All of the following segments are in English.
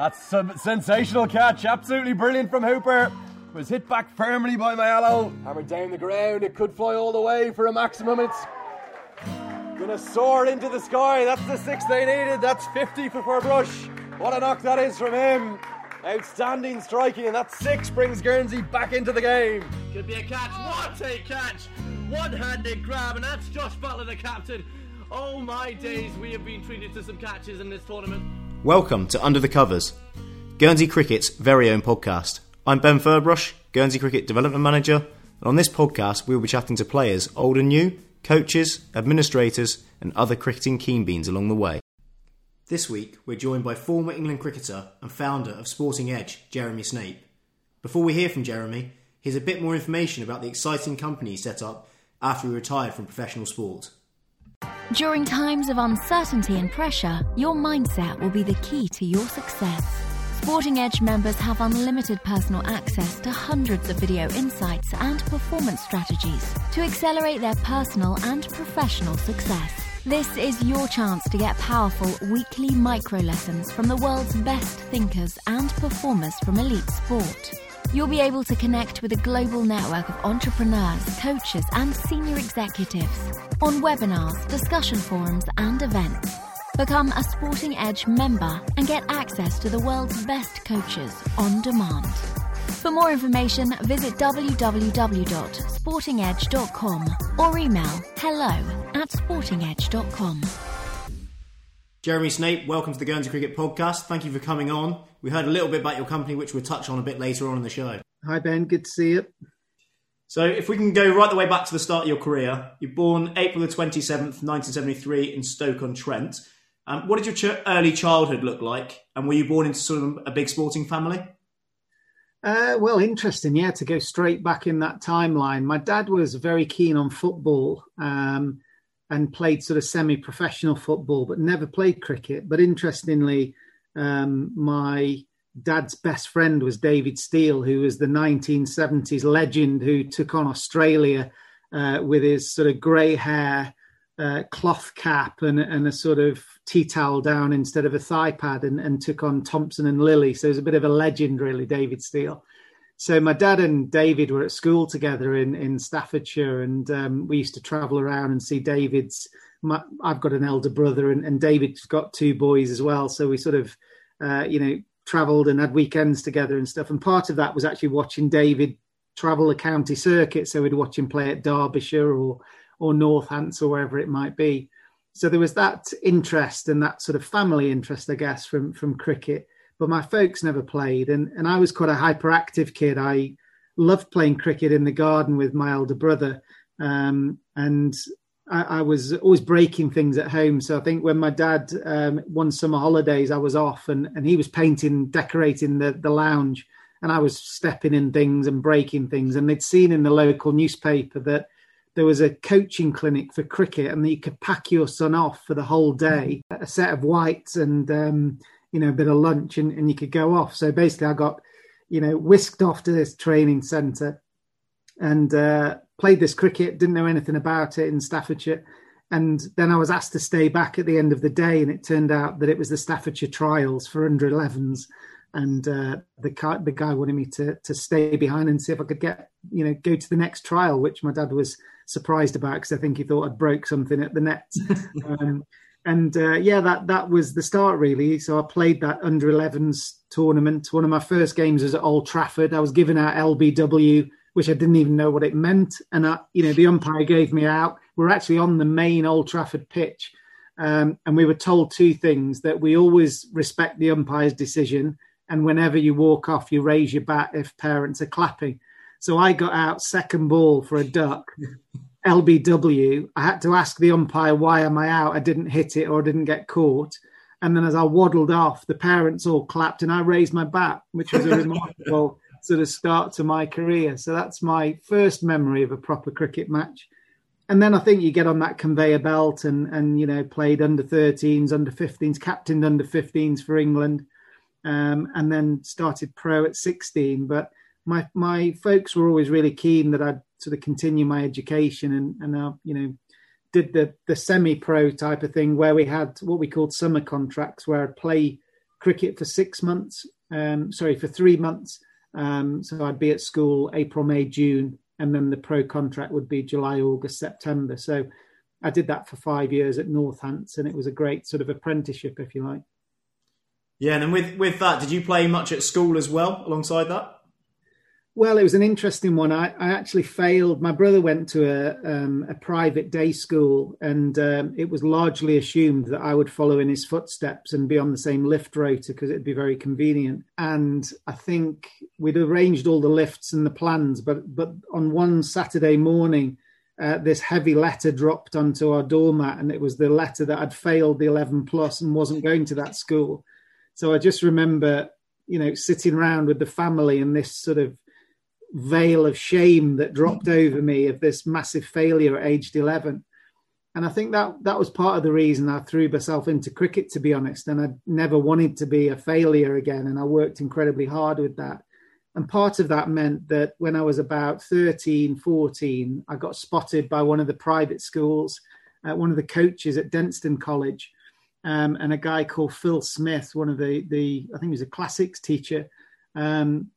That's a sensational catch, absolutely brilliant from Hooper. Was hit back firmly by Mayalo. Hammered down the ground, it could fly all the way for a maximum. It's gonna soar into the sky. That's the six they needed. That's 50 for Ferbrache. What a knock that is from him. Outstanding striking, and that six brings Guernsey back into the game. Could be a catch. What a catch! One-handed grab, and that's Josh Butler, the captain. Oh my days, we have been treated to some catches in this tournament. Welcome to Under the Covers, Guernsey Cricket's very own podcast. I'm Ben Ferbrache, Guernsey Cricket Development Manager, and on this podcast we'll be chatting to players old and new, coaches, administrators, and other cricketing keen beans along the way. This week, we're joined by former England cricketer and founder of Sporting Edge, Jeremy Snape. Before we hear from Jeremy, here's a bit more information about the exciting company he set up after he retired from professional sport. During times of uncertainty and pressure, your mindset will be the key to your success. Sporting Edge members have unlimited personal access to hundreds of video insights and performance strategies to accelerate their personal and professional success. This is your chance to get powerful weekly micro lessons from the world's best thinkers and performers from elite sport. You'll be able to connect with a global network of entrepreneurs, coaches, and senior executives on webinars, discussion forums, and events. Become a Sporting Edge member and get access to the world's best coaches on demand. For more information, visit www.sportingedge.com or email hello at sportingedge.com. Jeremy Snape, welcome to the Guernsey Cricket Podcast. Thank you for coming on. We heard a little bit about your company, which we'll touch on a bit later on in the show. Hi, Ben. Good to see you. So, if we can go right the way back to the start of your career, you're born April the 27th, 1973, in Stoke on Trent. Um, what did your ch- early childhood look like? And were you born into sort of a big sporting family? Uh, well, interesting, yeah, to go straight back in that timeline. My dad was very keen on football um, and played sort of semi professional football, but never played cricket. But interestingly, um, my dad's best friend was David Steele, who was the 1970s legend who took on Australia uh, with his sort of grey hair, uh, cloth cap, and, and a sort of tea towel down instead of a thigh pad and, and took on Thomson and Lillee. So was a bit of a legend, really, David Steele. So my dad and David were at school together in, in Staffordshire, and um, we used to travel around and see David's. My, I've got an elder brother, and, and, David's got two boys as well. So we sort of, uh, you know, travelled and had weekends together and stuff. And part of that was actually watching David travel the county circuit. So we'd watch him play at Derbyshire or or Northants or wherever it might be so there was that interest and that sort of family interest, I guess, from from cricket. But my folks never played, and and I was quite a hyperactive kid. I loved playing cricket in the garden with my elder brother, um, and I, I, was always breaking things at home. So I think when my dad um, one summer holidays, I was off, and and he was painting, decorating the the lounge, and I was stepping in things and breaking things. And they'd seen in the local newspaper that there was a coaching clinic for cricket, and that you could pack your son off for the whole day, a set of whites and um, you know a bit of lunch, and, and you could go off. So basically, I got you know whisked off to this training centre and uh, played this cricket. Didn't know anything about it in Staffordshire. And then I was asked to stay back at the end of the day, and it turned out that it was the Staffordshire trials for under 11s and uh, the guy, the guy wanted me to to stay behind and see if I could get you know go to the next trial, which my dad was surprised about because I think he thought I'd broke something at the net. um, and uh, yeah, that that was the start really. So I played that under 11s tournament. One of my first games was at Old Trafford. I was given out LBW, which I didn't even know what it meant, and I, you know the umpire gave me out. We're actually on the main Old Trafford pitch. Um, and we were told two things that we always respect the umpire's decision and whenever you walk off, you raise your bat if parents are clapping. So I got out second ball for a duck, LBW. I had to ask the umpire why am I out? I didn't hit it or didn't get caught. And then as I waddled off, the parents all clapped and I raised my bat, which was a remarkable sort of start to my career. So that's my first memory of a proper cricket match. And then I think you get on that conveyor belt and and you know played under 13s, under 15s, captained under 15s for England um, and then started pro at 16. But my my folks were always really keen that I'd sort of continue my education and and uh, you know did the the semi pro type of thing where we had what we called summer contracts where I'd play cricket for six months. Um, sorry, for three months. Um, so I'd be at school April, May, June, and then the pro contract would be July, August, September. So I did that for five years at Northants, and it was a great sort of apprenticeship, if you like. Yeah, and then with with that, did you play much at school as well alongside that? Well, it was an interesting one. I, I actually failed. My brother went to a, um, a private day school, and um, it was largely assumed that I would follow in his footsteps and be on the same lift rota because it'd be very convenient. And I think we'd arranged all the lifts and the plans, but but on one Saturday morning, uh, this heavy letter dropped onto our doormat, and it was the letter that I'd failed the 11 plus and wasn't going to that school. So I just remember, you know, sitting around with the family and this sort of veil of shame that dropped over me of this massive failure at aged 11 and i think that that was part of the reason i threw myself into cricket to be honest and i never wanted to be a failure again and i worked incredibly hard with that. And part of that meant that when i was about 13 14 i got spotted by one of the private schools uh, one of the coaches at denstone college um, and a guy called phil smith one of the the i think he was a classics teacher um,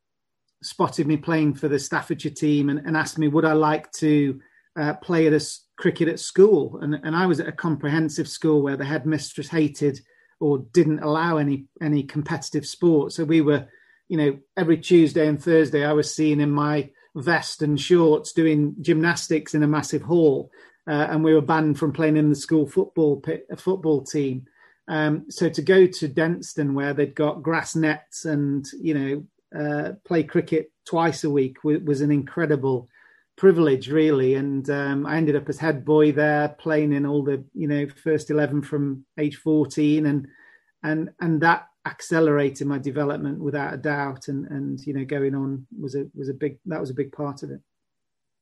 spotted me playing for the Staffordshire team and, and asked me would I like to uh, play at a cricket at school, and and I was at a comprehensive school where the headmistress hated or didn't allow any any competitive sport. So we were, you know, every Tuesday and Thursday I was seen in my vest and shorts doing gymnastics in a massive hall, uh, and we were banned from playing in the school football pit, football team. Um, so to go to Denstone where they'd got grass nets and you know uh, play cricket twice a week w- was an incredible privilege, really. And um, I ended up as head boy there, playing in all the you know first eleven from age fourteen, and and and that accelerated my development without a doubt. And and you know going on was a was a big that was a big part of it.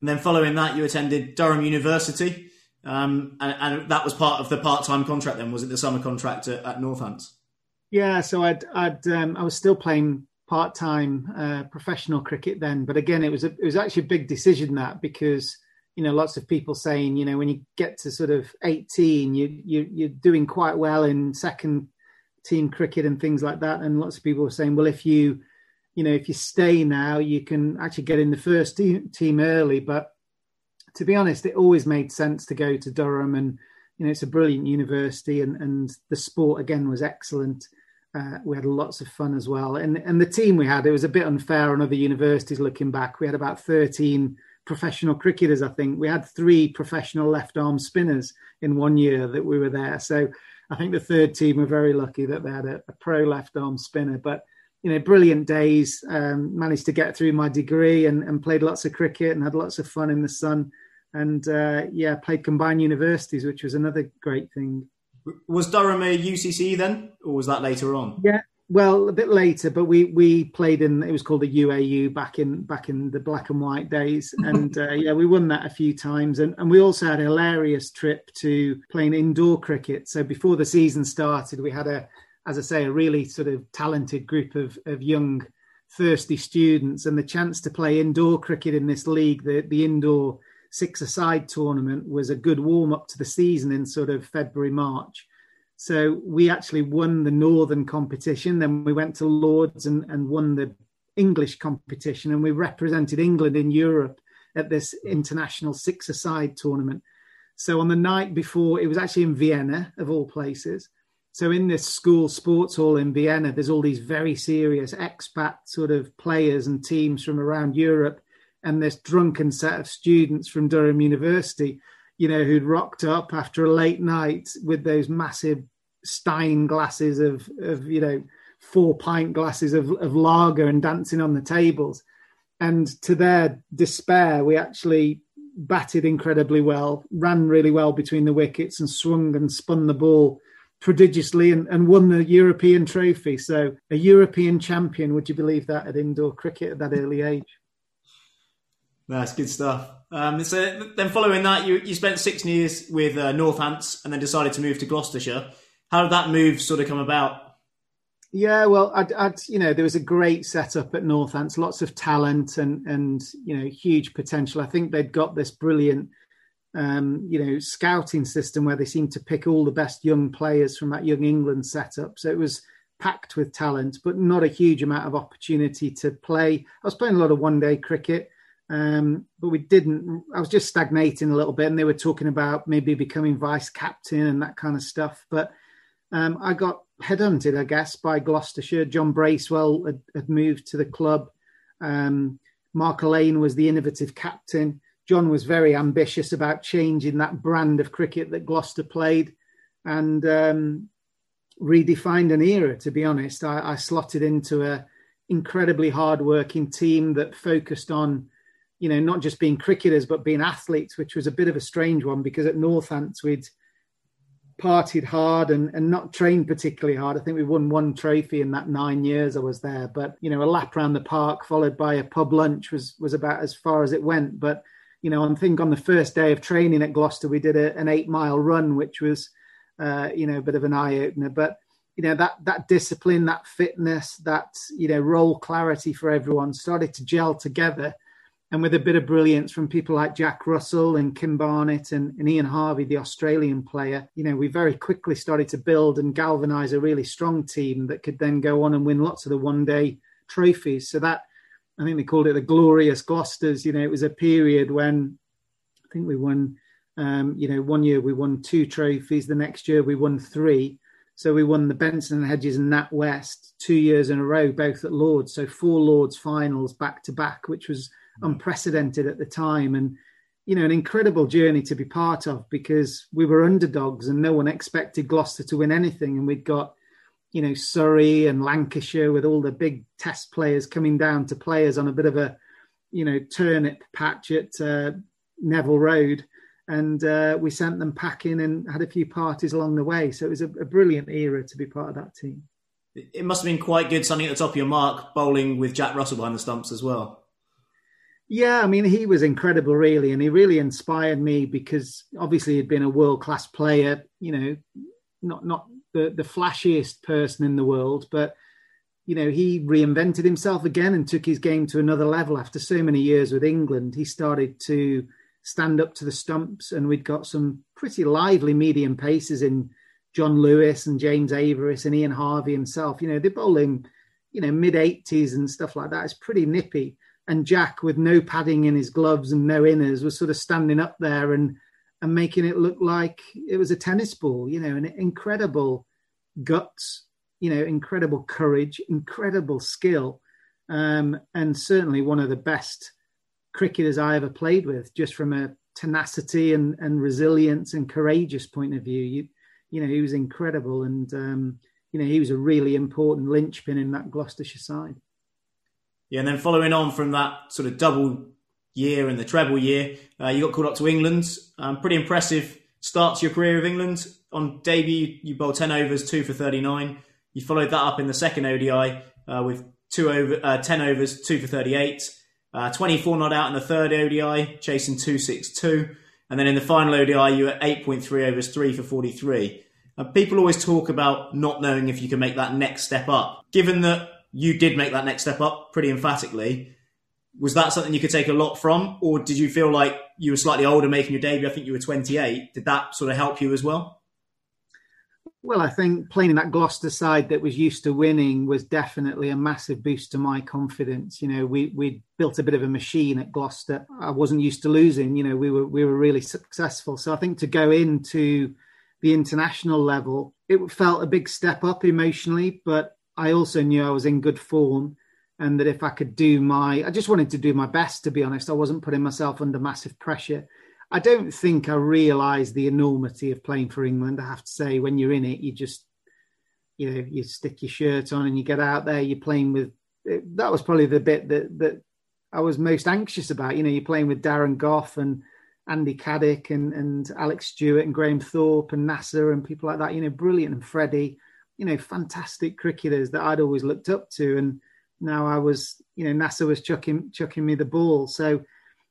And then following that, you attended Durham University. Um, and, and, that was part of the part-time contract. Then was it the summer contract at, at Northants? Yeah, so I'd, I'd um, I was still playing part time uh, professional cricket then. But again, it was a, it was actually a big decision that because you know lots of people saying you know when you get to sort of 18 you, you you're doing quite well in second team cricket and things like that. And lots of people were saying well if you you know if you stay now you can actually get in the first team early. But to be honest it always made sense to go to durham and you know it's a brilliant university and and the sport again was excellent uh, we had lots of fun as well, and and the team we had it was a bit unfair on other universities. Looking back, we had about thirteen professional cricketers. I think we had three professional left arm spinners in one year that we were there. So I think the third team were very lucky that they had a, a pro left arm spinner. But you know, brilliant days. Um, managed to get through my degree and, and played lots of cricket and had lots of fun in the sun. And uh, yeah, played combined universities, which was another great thing. Was Durham a UCC then, or was that later on? Yeah, well, a bit later, but we we played in it was called the UAU back in back in the black and white days, and uh, yeah, we won that a few times, and and we also had a hilarious trip to playing indoor cricket. So before the season started, we had a, as I say, a really sort of talented group of of young, thirsty students, and the chance to play indoor cricket in this league, the the indoor six-a-side tournament was a good warm-up to the season in sort of February, March. So we actually won the Northern competition. Then we went to Lords and, and won the English competition, and we represented England in Europe at this international six-a-side tournament. So on the night before, it was actually in Vienna, of all places. So in this school sports hall in Vienna, there's all these very serious expat sort of players and teams from around Europe and this drunken set of students from Durham University, you know, who'd rocked up after a late night with those massive Stein glasses of, of you know, four pint glasses of, of lager and dancing on the tables. And to their despair, we actually batted incredibly well, ran really well between the wickets, and swung and spun the ball prodigiously and, and, won the European trophy. So, a European champion, would you believe that, at indoor cricket at that early age? That's good stuff. Um, so then, following that, you you spent six years with uh, Northants, and then decided to move to Gloucestershire. How did that move sort of come about? Yeah, well, I'd, I'd, you know there was a great setup at Northants, lots of talent and and you know huge potential. I think they'd got this brilliant um, you know scouting system where they seemed to pick all the best young players from that young England setup. So it was packed with talent, but not a huge amount of opportunity to play. I was playing a lot of one day cricket, um, but we didn't. I was just stagnating a little bit, and they were talking about maybe becoming vice captain and that kind of stuff. But um, I got headhunted, I guess, by Gloucestershire. John Bracewell had, had moved to the club. Um, Mark Alleyne was the innovative captain. John was very ambitious about changing that brand of cricket that Gloucester played and um, redefined an era, to be honest. I, I slotted into a incredibly hard-working team that focused on, you know, not just being cricketers, but being athletes, which was a bit of a strange one because at Northants we'd partied hard and, and not trained particularly hard. I think we won one trophy in that nine years I was there. But, you know, a lap around the park followed by a pub lunch was was about as far as it went. But, you know, I think on the first day of training at Gloucester, we did a, an eight mile run, which was – uh, you know, a bit of an eye opener. But you know that that discipline, that fitness, that you know role clarity for everyone started to gel together, and with a bit of brilliance from people like Jack Russell and Kim Barnett and, and Ian Harvey, the Australian player, you know, we very quickly started to build and galvanise a really strong team that could then go on and win lots of the one day trophies. So that I think they called it the glorious Gloucesters. You know, it was a period when I think we won um, you know, one year we won two trophies, the next year we won three. So we won the Benson and Hedges and Nat West two years in a row, both at Lords. So four Lords finals back to back, which was unprecedented at the time. And, you know, an incredible journey to be part of because we were underdogs and no one expected Gloucester to win anything. And we'd got, you know, Surrey and Lancashire with all the big test players coming down to players on a bit of a, you know, turnip patch at uh, Nevil Road and uh, we sent them packing and had a few parties along the way. So it was a, a, brilliant era to be part of that team. It must have been quite good, something at the top of your mark, bowling with Jack Russell behind the stumps as well. Yeah, I mean, he was incredible, really, and he really inspired me because obviously he'd been a world class player. You know, not not the the flashiest person in the world, but you know, he reinvented himself again and took his game to another level after so many years with England. He started to stand up to the stumps, and we'd got some pretty lively medium paces in John Lewis and James Averis and Ian Harvey himself. You know, they're bowling, you know, mid 80s and stuff like that. It's pretty nippy. And Jack, with no padding in his gloves and no inners, was sort of standing up there and and making it look like it was a tennis ball. You know, an incredible guts, you know, incredible courage, incredible skill, um, and certainly one of the best cricketers I ever played with, just from a tenacity and, and resilience and courageous point of view. You, you know, he was incredible, and um, you know, he was a really important linchpin in that Gloucestershire side. Yeah, and then following on from that sort of double year and the treble year, uh, you got called up to England. Um, pretty impressive start to your career with England. On debut, you bowled 10 overs, 2 for 39. You followed that up in the second ODI uh, with two over, uh, 10 overs, 2 for 38. Uh, 24 not out in the third ODI, chasing 262. And then in the final ODI, you were 8.3 overs, 3 for 43. Uh, people always talk about not knowing if you can make that next step up. Given that you did make that next step up pretty emphatically, was that something you could take a lot from? Or did you feel like you were slightly older making your debut? I think you were 28. Did that sort of help you as well? Well, I think playing in that Gloucester side that was used to winning was definitely a massive boost to my confidence. You know, we we built a bit of a machine at Gloucester. I wasn't used to losing. You know, we were we were really successful. So I think to go into the international level, it felt a big step up emotionally. But I also knew I was in good form, and that if I could do my, I just wanted to do my best. To be honest, I wasn't putting myself under massive pressure. I don't think I realised the enormity of playing for England. I have to say, when you're in it, you just, you know, you stick your shirt on and you get out there. You're playing with. That was probably the bit that that I was most anxious about. You know, you're playing with Darren Gough and Andy Caddick and and Alex Stewart and Graham Thorpe and Nasser and people like that. You know, brilliant and Freddie. You know, fantastic cricketers that I'd always looked up to, and now I was, you know, Nasser was chucking chucking me the ball. So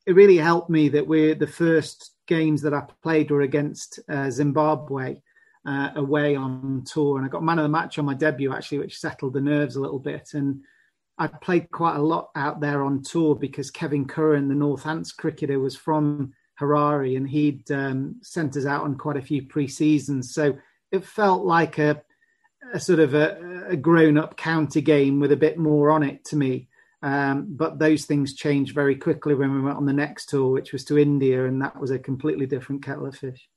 it really helped me that we're the first games that I played were against uh, Zimbabwe uh, away on tour, and I got man of the match on my debut actually, which settled the nerves a little bit. And I played quite a lot out there on tour because Kevin Curran, the North Northants cricketer, was from Harare, and he'd um, sent us out on quite a few pre-seasons. So it felt like a a sort of a, a grown up county game with a bit more on it to me. Um, but those things changed very quickly when we went on the next tour, which was to India, and that was a completely different kettle of fish.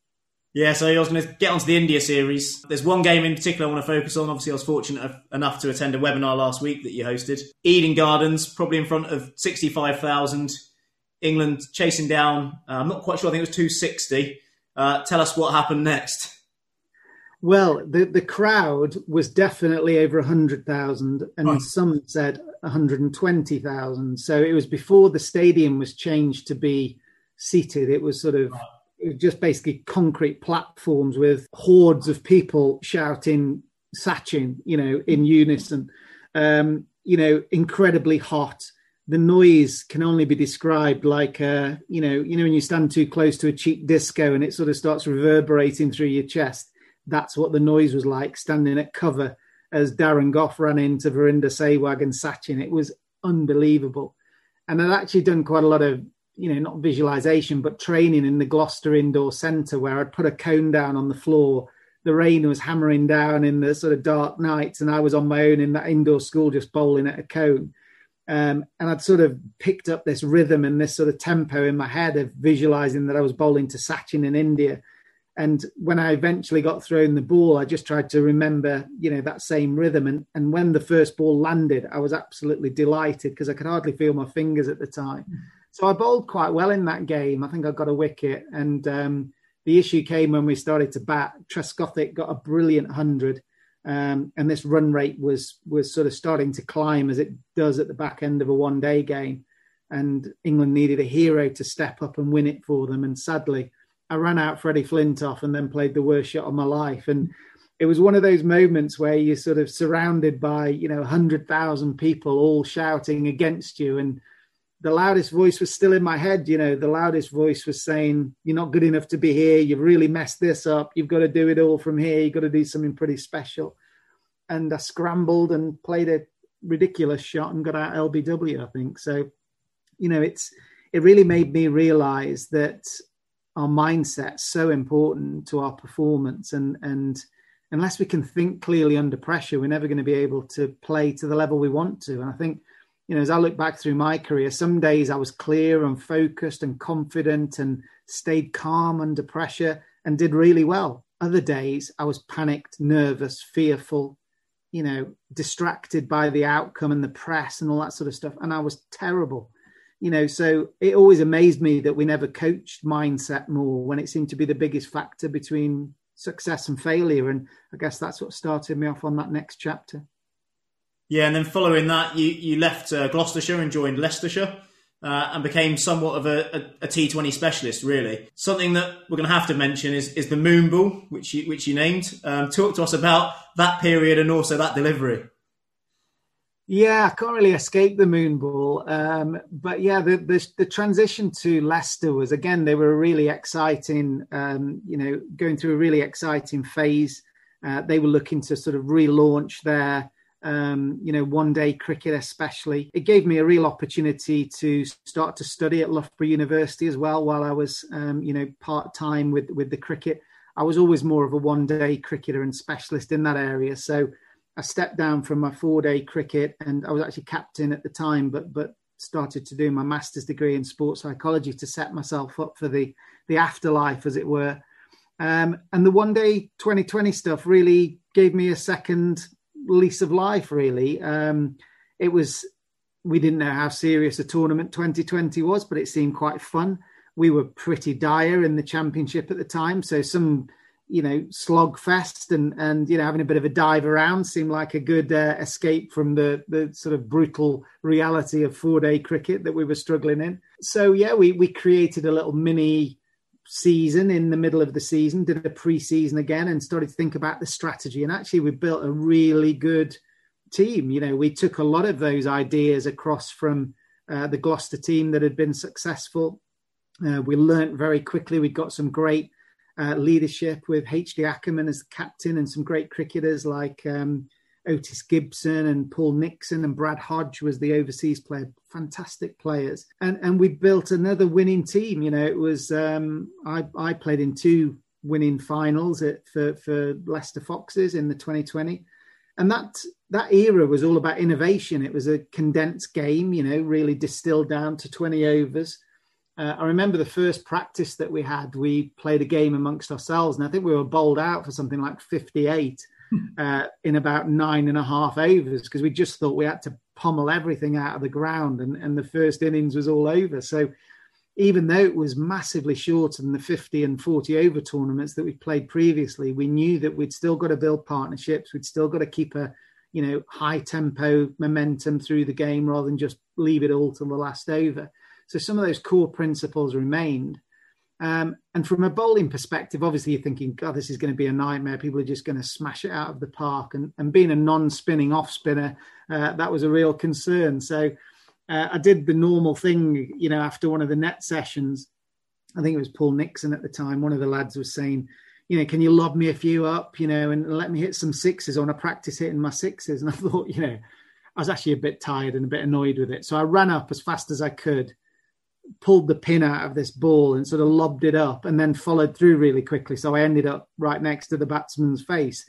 Yeah, so I was going to get onto the India series. There's one game in particular I want to focus on. Obviously, I was fortunate enough to attend a webinar last week that you hosted. Eden Gardens, probably in front of 65,000. England chasing down, uh, I'm not quite sure, I think it was 260. Uh, tell us what happened next. Well, the, the crowd was definitely over 100,000, and oh. some said 120,000. So it was before the stadium was changed to be seated. It was sort of was just basically concrete platforms with hordes of people shouting Sachin, you know, in unison. Um, you know, incredibly hot. The noise can only be described like, uh, you know, you know when you stand too close to a cheap disco and it sort of starts reverberating through your chest that's what the noise was like standing at cover as Darren Gough ran into Virender Sehwag and Sachin. It was unbelievable. And I'd actually done quite a lot of, you know, not visualization, but training in the Gloucester Indoor Centre where I'd put a cone down on the floor. The rain was hammering down in the sort of dark nights, and I was on my own in that indoor school just bowling at a cone. Um, and I'd sort of picked up this rhythm and this sort of tempo in my head of visualizing that I was bowling to Sachin in India and when I eventually got thrown the ball, I just tried to remember, you know, that same rhythm. And and when the first ball landed, I was absolutely delighted because I could hardly feel my fingers at the time. So I bowled quite well in that game. I think I got a wicket. And um, the issue came when we started to bat. Trescothick got a brilliant hundred, um, and this run rate was was sort of starting to climb as it does at the back end of a one day game. And England needed a hero to step up and win it for them. And sadly I ran out Freddie Flintoff and then played the worst shot of my life. And it was one of those moments where you're sort of surrounded by, you know, 100,000 people all shouting against you. And the loudest voice was still in my head. You know, the loudest voice was saying, You're not good enough to be here. You've really messed this up. You've got to do it all from here. You've got to do something pretty special. And I scrambled and played a ridiculous shot and got out LBW, I think. So, you know, it's, it really made me realize that our mindset so important to our performance and and unless we can think clearly under pressure we're never going to be able to play to the level we want to. And i think you know as i look back through my career some days i was clear and focused and confident and stayed calm under pressure and did really well. Other days i was panicked nervous fearful you know distracted by the outcome and the press and all that sort of stuff and i was terrible you know, so it always amazed me that we never coached mindset more when it seemed to be the biggest factor between success and failure. And I guess that's what started me off on that next chapter. Yeah, and then following that, you you left uh, Gloucestershire and joined Leicestershire. Uh, and became somewhat of a a, a T20 specialist, really. Something that we're going to have to mention is, is the moon ball, which you, which you named. Um, talk to us about that period and also that delivery. Yeah, I can't really escape the moon ball. Um, but yeah, the, the, the transition to Leicester was again they were really exciting, um, you know, going through a really exciting phase. Uh, they were looking to sort of relaunch their, um, you know, one day cricket especially. It gave me a real opportunity to start to study at Loughborough University as well while I was, um, you know, part time with with the cricket. I was always more of a one day cricketer and specialist in that area, so I stepped down from my four day cricket and I was actually captain at the time, but but started to do my master's degree in sports psychology to set myself up for the the afterlife, as it were. Um, and the one day 2020 stuff really gave me a second lease of life. Really, um, it was we didn't know how serious a tournament 2020 was, but it seemed quite fun. We were pretty dire in the championship at the time, so some you know slog fest and and you know having a bit of a dive around seemed like a good uh, escape from the the sort of brutal reality of four day cricket that we were struggling in. So yeah we we created a little mini season in the middle of the season did a pre-season again and started to think about the strategy. And actually we built a really good team. You know we took a lot of those ideas across from uh, the gloucester team that had been successful. Uh, we learned very quickly. We got some great uh, leadership with H.D. Ackerman as the captain and some great cricketers like um, Otis Gibson and Paul Nixon and Brad Hodge was the overseas player. Fantastic players, and and we built another winning team. You know, it was um, I I played in two winning finals at, for for Leicester Foxes in the 2020. and that that era was all about innovation. It was a condensed game, you know, really distilled down to 20 overs. Uh, I remember the first practice that we had, we played a game amongst ourselves, and I think we were bowled out for something like 58 uh, in about nine and a half overs because we just thought we had to pummel everything out of the ground, and, and the first innings was all over. So even though it was massively shorter than the 50 and 40 over tournaments that we played previously, we knew that we'd still got to build partnerships. We'd still got to keep a, you know, high tempo momentum through the game rather than just leave it all to the last over. So some of those core principles remained. Um, and from a bowling perspective, obviously you're thinking, God, this is going to be a nightmare. People are just going to smash it out of the park. And, and being a non-spinning off spinner, uh, that was a real concern. So uh, I did the normal thing, you know, after one of the net sessions. I think it was Paul Nixon at the time. One of the lads was saying, you know, can you lob me a few up, you know, and let me hit some sixes on a practice hitting my sixes? And I thought, you know, I was actually a bit tired and a bit annoyed with it. So I ran up as fast as I could, pulled the pin out of this ball and sort of lobbed it up and then followed through really quickly. So I ended up right next to the batsman's face.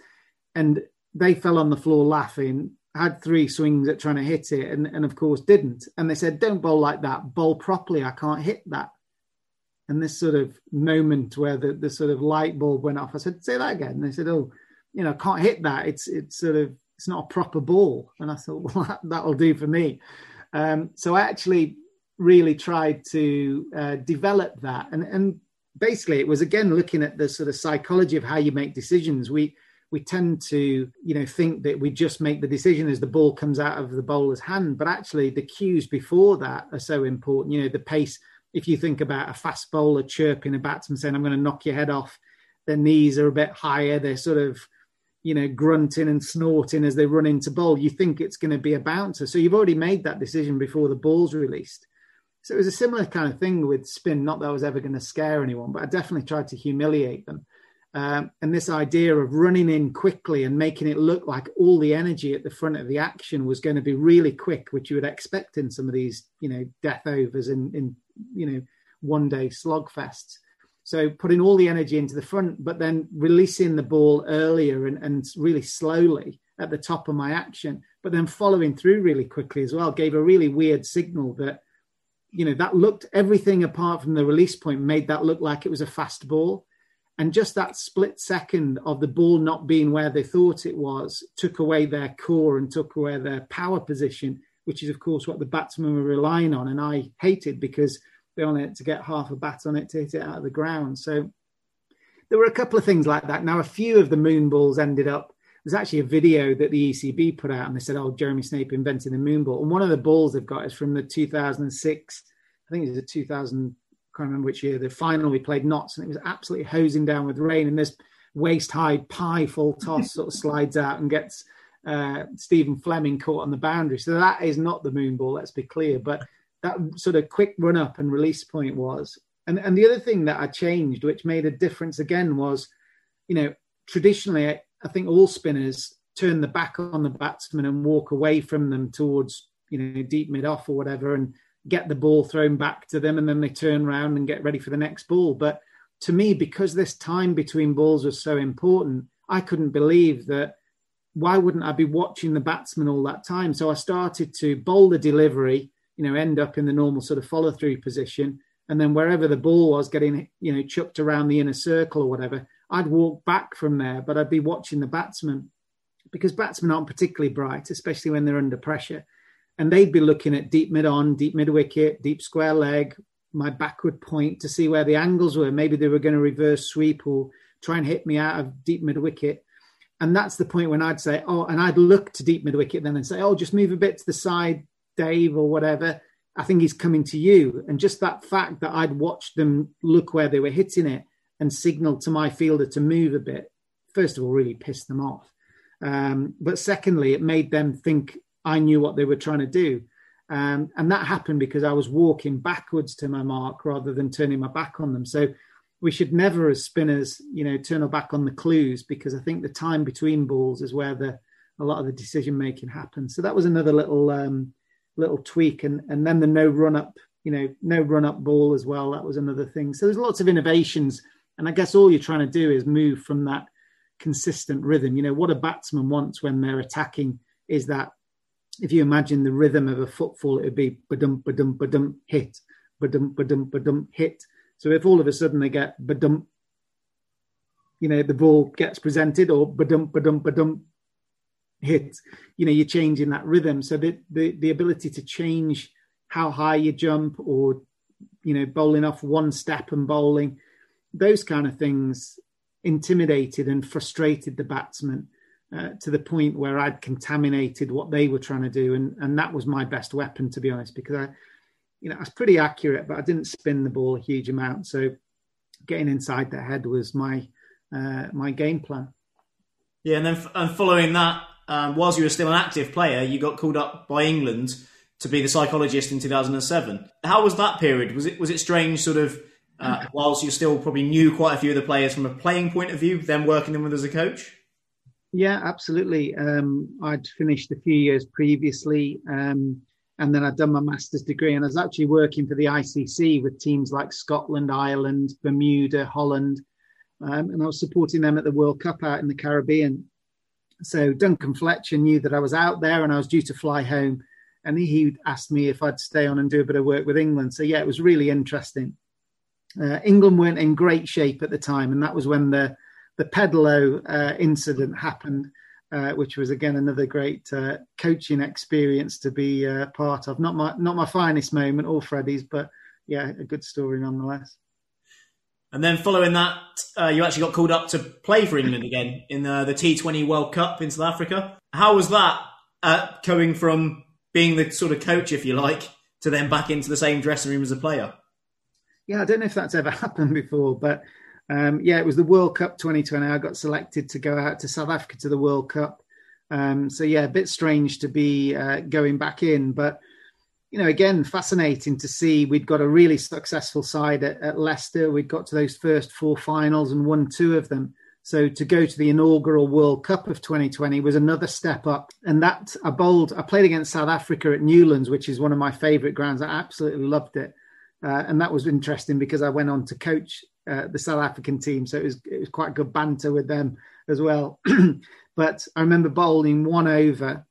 And they fell on the floor laughing had three swings at trying to hit it and, and of course didn't. And they said, don't bowl like that, bowl properly. I can't hit that. And this sort of moment where the, the sort of light bulb went off, I said, say that again. And they said, oh, you know, can't hit that. It's, it's sort of, it's not a proper ball. And I thought, well, that, that'll do for me. Um, so I actually really tried to uh, develop that. And, and basically it was again, looking at the sort of psychology of how you make decisions. We, we tend to you know think that we just make the decision as the ball comes out of the bowler's hand. But actually the cues before that are so important. You know the pace. If you think about a fast bowler chirping a batsman saying i'm going to knock your head off their knees are a bit higher. They're sort of you know grunting and snorting as they run into bowl. You think it's going to be a bouncer. So you've already made that decision before the ball's released so it was a similar kind of thing with spin not that i was ever going to scare anyone but i definitely tried to humiliate them um, and this idea of running in quickly and making it look like all the energy at the front of the action was going to be really quick, which you would expect in some of these, you know, death overs in, in you know, one day slog slogfests. So putting all the energy into the front, but then releasing the ball earlier and, and really slowly at the top of my action, but then following through really quickly as well, gave a really weird signal that, you know, that looked everything apart from the release point made that look like it was a fast ball and just that split second of the ball not being where they thought it was took away their core and took away their power position, which is, of course, what the batsmen were relying on. And I hated because they only had to get half a bat on it to hit it out of the ground. So there were a couple of things like that. Now, a few of the moon balls ended up. There's actually a video that the ECB put out, and they said, "Oh, Jeremy Snape invented the moon ball." And one of the balls they've got is from the 2006. I think it's a 2000 I can't remember which year, the final we played Notts, and it was absolutely hosing down with rain. And this waist high pie full toss sort of slides out and gets uh, Stephen Fleming caught on the boundary. So that is not the moon ball, let's be clear. But that sort of quick run up and release point was. And, and the other thing that I changed, which made a difference again, was, you know, traditionally, I, think all spinners turn the back on the batsman and walk away from them towards, you know, deep mid off or whatever. And get the ball thrown back to them and then they turn around and get ready for the next ball. But to me, because this time between balls was so important, I couldn't believe that. Why wouldn't I be watching the batsman all that time? So I started to bowl the delivery, you know, end up in the normal sort of follow through position. And then wherever the ball was getting, you know, chucked around the inner circle or whatever, I'd walk back from there, but I'd be watching the batsmen because batsmen aren't particularly bright, especially when they're under pressure and they'd be looking at deep mid on, deep mid wicket, deep square leg, my backward point to see where the angles were. Maybe they were going to reverse sweep or try and hit me out of deep mid wicket. And that's the point when I'd say, oh, and I'd look to deep mid wicket then and say, oh, just move a bit to the side, Dave, or whatever. I think he's coming to you. And just that fact that I'd watched them look where they were hitting it and signal to my fielder to move a bit, first of all, really pissed them off. Um, but secondly, it made them think I knew what they were trying to do. Um, and that happened because I was walking backwards to my mark rather than turning my back on them. So we should never, as spinners, you know, turn our back on the clues because I think the time between balls is where the a lot of the decision making happens. So that was another little um, little tweak, and and then the no run up, you know, no run up ball as well. That was another thing. So there's lots of innovations, and I guess all you're trying to do is move from that consistent rhythm. You know, what a batsman wants when they're attacking is that if you imagine the rhythm of a footfall, it would be ba-dum, ba-dum, ba-dum, hit, ba-dum, ba-dum, ba-dum, hit. So if all of a sudden they get ba-dum, you know, the ball gets presented or ba-dum, ba-dum, ba-dum, hit, you know, you're changing that rhythm. So the, the, the ability to change how high you jump or, you know, bowling off one step and bowling, those kind of things intimidated and frustrated the batsman uh, to the point where I'd contaminated what they were trying to do, and and that was my best weapon to be honest, because I, you know, I was pretty accurate, but I didn't spin the ball a huge amount. So getting inside their head was my uh, my game plan. Yeah, and then f- and following that, um, whilst you were still an active player, you got called up by England to be the psychologist in 2007. How was that period? Was it was it strange, sort of? Uh, whilst you still probably knew quite a few of the players from a playing point of view, then working them with as a coach. Yeah, absolutely. Um, I'd finished a few years previously, um, and then I'd done my master's degree, and I was actually working for the ICC with teams like Scotland, Ireland, Bermuda, Holland, um, and I was supporting them at the World Cup out in the Caribbean. So Duncan Fletcher knew that I was out there, and I was due to fly home, and he asked me if I'd stay on and do a bit of work with England. So yeah, it was really interesting. Uh, England weren't in great shape at the time, and that was when the the Pedalo uh, incident happened, uh, which was again another great uh, coaching experience to be uh, part of. Not my not my finest moment or Freddie's, but yeah, a good story nonetheless. And then following that, uh, you actually got called up to play for England again in the T20 World Cup in South Africa. How was that going from being the sort of coach, if you like, to then back into the same dressing room as a player? Yeah, I don't know if that's ever happened before, but um, yeah, it was the World Cup 2020. I got selected to go out to South Africa to the World Cup. Um, so yeah, a bit strange to be uh, going back in, but you know, again, fascinating to see. We'd got a really successful side at, at Leicester. We'd got to those first four finals and won two of them. So to go to the inaugural World Cup of 2020 was another step up. And that I bowled. I played against South Africa at Newlands, which is one of my favourite grounds. I absolutely loved it. Uh, and that was interesting because I went on to coach uh, the South African team, so it was it was quite good banter with them as well. but I remember bowling one over.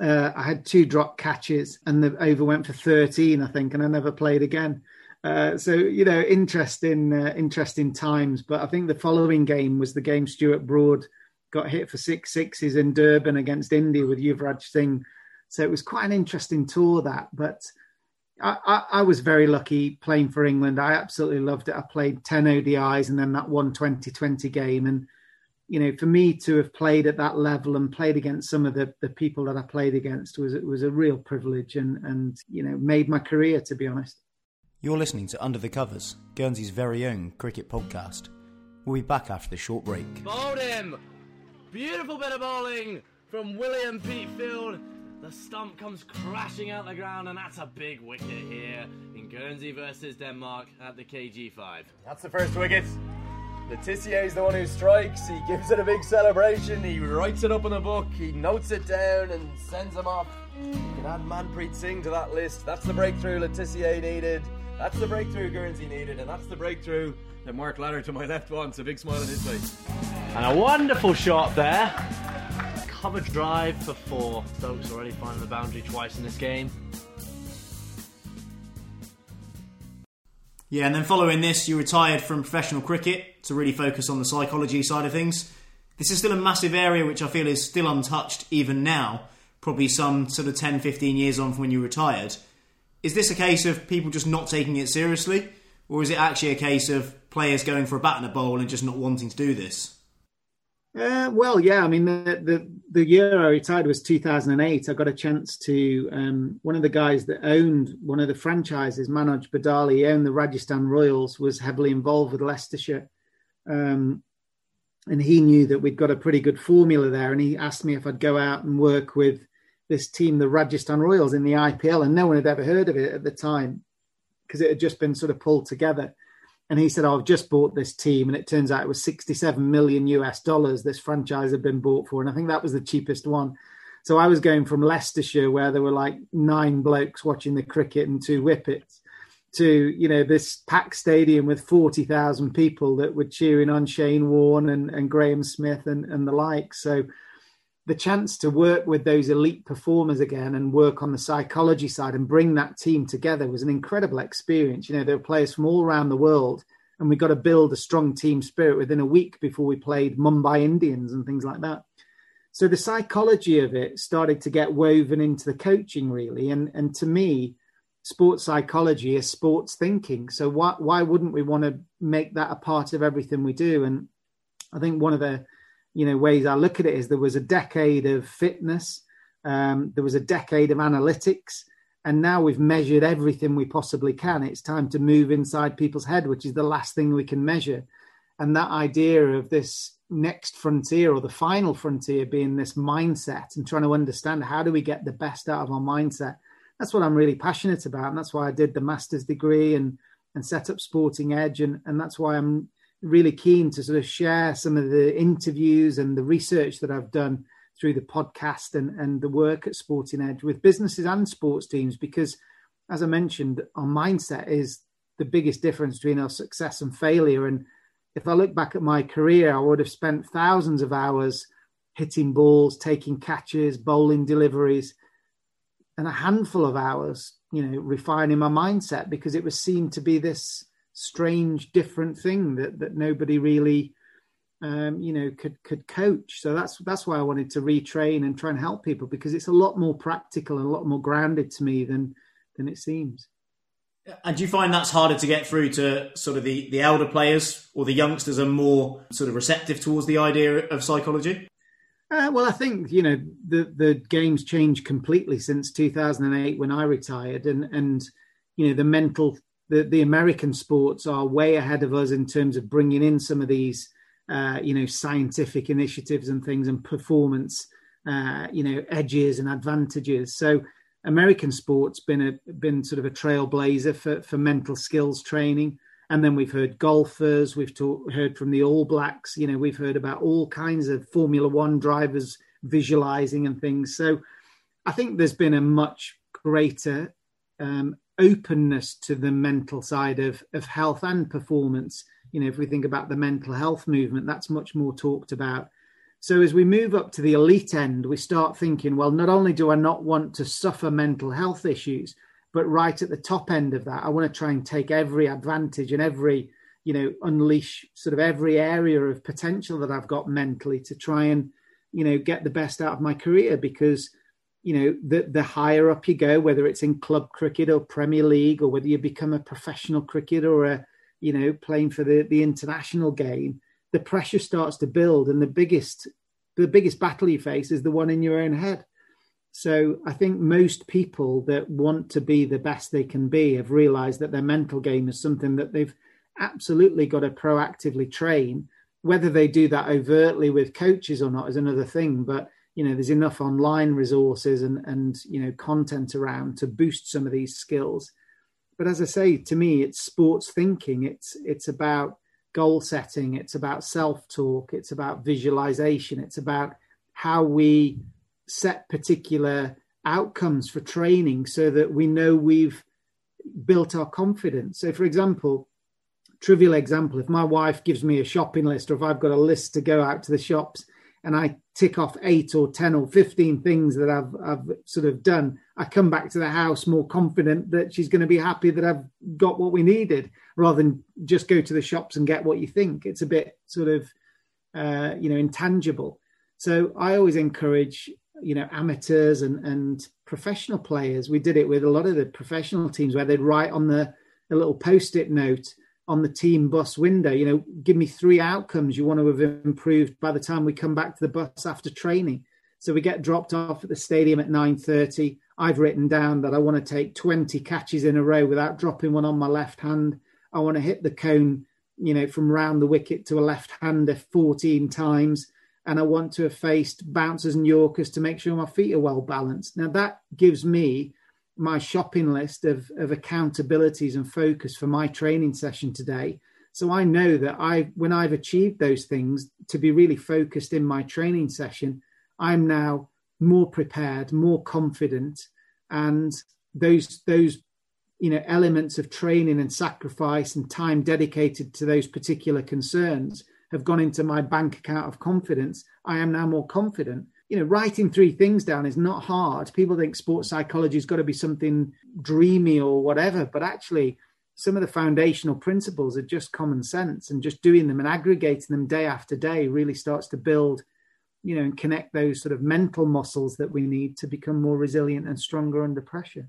Uh, I had two drop catches, and the over went for thirteen, I think, and I never played again. Uh, so you know, interesting, uh, interesting times. But I think the following game was the game Stuart Broad got hit for six sixes in Durban against India with Yuvraj Singh. So it was quite an interesting tour that, but I, I, was very lucky playing for England. I absolutely loved it. I played 10 ODIs and then that one 2020 game. And, you know, for me to have played at that level and played against some of the, the people that I played against was, was a real privilege and, and, you know, made my career, to be honest. You're listening to Under the Covers, Guernsey's very own cricket podcast. We'll be back after the short break. Bowled him! Beautiful bit of bowling from William Peatfield. The stump comes crashing out the ground, and that's a big wicket here in Guernsey versus Denmark at the KG5. That's the first wicket. Le Tissier is the one who strikes. He gives it a big celebration. He writes it up in a book. He notes it down and sends him off. You can add Manpreet Singh to that list. That's the breakthrough Le Tissier needed. That's the breakthrough Guernsey needed, and that's the breakthrough that Mark Ladder to my left wants. A big smile on his face. And a wonderful shot there cover drive for four. Stokes already finding the boundary twice in this game. Yeah, and then following this, you retired from professional cricket to really focus on the psychology side of things. This is still a massive area which I feel is still untouched even now, probably some sort of 10, 15 years on from when you retired. Is this a case of people just not taking it seriously? Or is it actually a case of players going for a bat and a bowl and just not wanting to do this? Uh, well, yeah. I mean, the, the, the year I retired was 2008. I got a chance to um, one of the guys that owned one of the franchises, Manoj Badale, owned the Rajasthan Royals, was heavily involved with Leicestershire, um, and he knew that we'd got a pretty good formula there. And he asked me if I'd go out and work with this team, the Rajasthan Royals, in the IPL, and no one had ever heard of it at the time because it had just been sort of pulled together and he said, oh, "I've just bought this team," and it turns out it was 67 million US dollars this franchise had been bought for, and I think that was the cheapest one. So I was going from Leicestershire, where there were like nine blokes watching the cricket and two whippets, to you know this packed stadium with forty thousand people that were cheering on Shane Warne and, and Graeme Smith and, and the like. So the chance to work with those elite performers again and work on the psychology side and bring that team together was an incredible experience. You know, there were players from all around the world, and we got to build a strong team spirit within a week before we played Mumbai Indians and things like that. So the psychology of it started to get woven into the coaching, really. And and to me, sports psychology is sports thinking. So why why wouldn't we want to make that a part of everything we do? And I think one of the you know ways I look at it is there was a decade of fitness, um, there was a decade of analytics, and now we've measured everything we possibly can. It's time to move inside people's head, which is the last thing we can measure. And that idea of this next frontier or the final frontier being this mindset and trying to understand how do we get the best out of our mindset. That's what I'm really passionate about. And that's why I did the master's degree and and set up Sporting Edge. And, and that's why I'm really keen to sort of share some of the interviews and the research that I've done through the podcast and, and the work at Sporting Edge with businesses and sports teams because as I mentioned, our mindset is the biggest difference between our success and failure. And if I look back at my career, I would have spent thousands of hours hitting balls, taking catches, bowling deliveries, and a handful of hours, you know, refining my mindset because it was seen to be this strange, different thing that that nobody really, um, you know, could could coach. So that's that's why I wanted to retrain and try and help people because it's a lot more practical and a lot more grounded to me than than it seems. And do you find that's harder to get through to sort of the, the elder players or the youngsters are more sort of receptive towards the idea of psychology? Uh, well, I think you know the the game's changed completely since 2008 when I retired, and and you know the mental the, the American sports are way ahead of us in terms of bringing in some of these, uh, you know, scientific initiatives and things and performance, uh, you know, edges and advantages. So American sports been a been sort of a trailblazer for for mental skills training. And then we've heard golfers, we've talk, heard from the All Blacks, you know, we've heard about all kinds of Formula One drivers visualizing and things. So I think there's been a much greater um, openness to the mental side of, of health and performance. You know, if we think about the mental health movement, that's much more talked about. So as we move up to the elite end, we start thinking, well, not only do I not want to suffer mental health issues, but right at the top end of that, I want to try and take every advantage and every, you know, unleash sort of every area of potential that I've got mentally to try and, you know, get the best out of my career because you know, the, the higher up you go, whether it's in club cricket or Premier League, or whether you become a professional cricketer or a, you know, playing for the, the international game, the pressure starts to build. And the biggest, the biggest battle you face is the one in your own head. So I think most people that want to be the best they can be have realized that their mental game is something that they've absolutely got to proactively train. Whether they do that overtly with coaches or not is another thing. But you know there's enough online resources and and you know content around to boost some of these skills. But as i say to me it's sports thinking. It's it's about goal setting. It's about self talk it's about visualization. It's about how we set particular outcomes for training so that we know we've built our confidence. So for example trivial example if my wife gives me a shopping list or if i've got a list to go out to the shops and I tick off eight or 10 or 15 things that I've, I've sort of done, I come back to the house more confident that she's going to be happy that I've got what we needed rather than just go to the shops and get what you think. It's a bit sort of, uh, you know, intangible. So I always encourage, you know, amateurs and, and professional players. We did it with a lot of the professional teams where they'd write on the, the little post-it note, on the team bus window. You know, give me three outcomes you want to have improved by the time we come back to the bus after training. So we get dropped off at the stadium at 9:30. I've written down that I want to take 20 catches in a row without dropping one on my left hand. I want to hit the cone, you know, from round the wicket to a left hander 14 times. And I want to have faced bouncers and Yorkers to make sure my feet are well balanced. Now that gives me my shopping list of, of accountabilities and focus for my training session today. So I know that I, when I've achieved those things, to be really focused in my training session, I'm now more prepared, more confident, and those those you know elements of training and sacrifice and time dedicated to those particular concerns have gone into my bank account of confidence i am now more confident you know writing three things down is not hard people think sports psychology has got to be something dreamy or whatever but actually some of the foundational principles are just common sense and just doing them and aggregating them day after day really starts to build you know and connect those sort of mental muscles that we need to become more resilient and stronger under pressure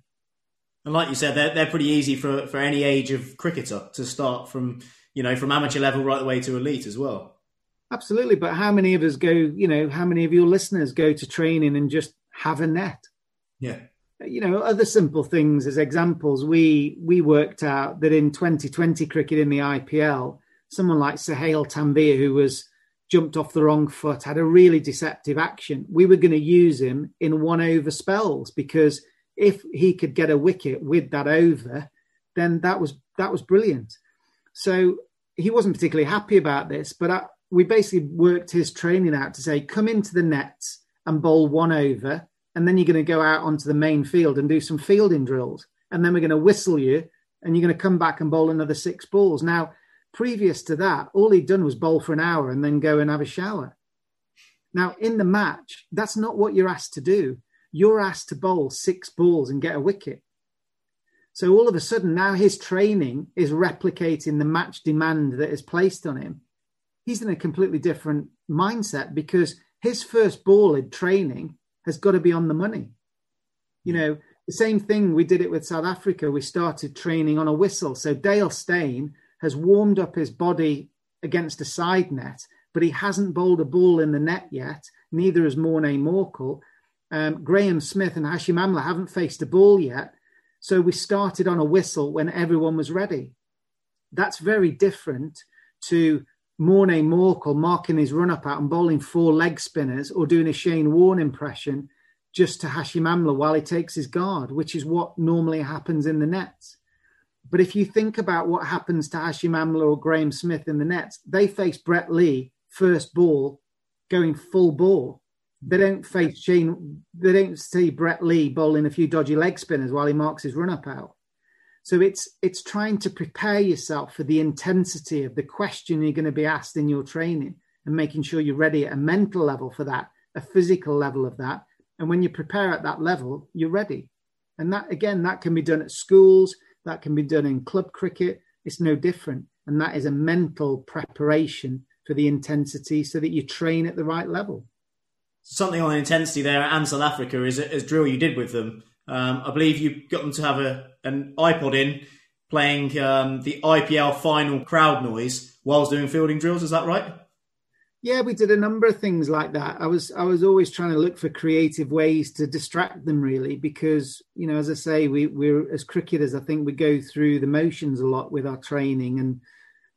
and like you said, they're they're pretty easy for for any age of cricketer to start from you know from amateur level right the way to elite as well. Absolutely, but how many of us go? You know, how many of your listeners go to training and just have a net? Yeah. You know, other simple things as examples. We we worked out that in 2020 cricket in the IPL, someone like Sohail Tanvir, who was jumped off the wrong foot, had a really deceptive action. We were going to use him in one over spells because if he could get a wicket with that over, then that was that was brilliant. So he wasn't particularly happy about this, but I, we basically worked his training out to say, come into the nets and bowl one over, and then you're going to go out onto the main field and do some fielding drills, and then we're going to whistle you, and you're going to come back and bowl another six balls. Now, previous to that, all he'd done was bowl for an hour and then go and have a shower. Now, in the match, that's not what you're asked to do you're asked to bowl six balls and get a wicket. So all of a sudden, now his training is replicating the match demand that is placed on him. He's in a completely different mindset because his first ball in training has got to be on the money. You know, the same thing we did it with South Africa. We started training on a whistle. So Dale Steyn has warmed up his body against a side net, but he hasn't bowled a ball in the net yet. Neither has Morne Morkel um, Graeme Smith and Hashim Amla haven't faced a ball yet. So we started on a whistle when everyone was ready. That's very different to Morne Morkel marking his run up out and bowling four leg spinners or doing a Shane Warne impression just to Hashim Amla while he takes his guard, which is what normally happens in the nets. But if you think about what happens to Hashim Amla or Graeme Smith in the nets, they face Brett Lee first ball going full ball they don't face Shane. They don't see Brett Lee bowling a few dodgy leg spinners while he marks his run up out. So it's it's trying to prepare yourself for the intensity of the question you're going to be asked in your training and making sure you're ready at a mental level for that, a physical level of that. And when you prepare at that level, you're ready. And that again, that can be done at schools, that can be done in club cricket. It's no different. And that is a mental preparation for the intensity so that you train at the right level something on the intensity there and South Africa is a, drill you did with them. Um, I believe you got them to have a, an iPod in playing um, the IPL final crowd noise whilst doing fielding drills. Is that right? Yeah, we did a number of things like that. I was I was always trying to look for creative ways to distract them, really, because you know, as I say, we we're as cricketers. I think we go through the motions a lot with our training, and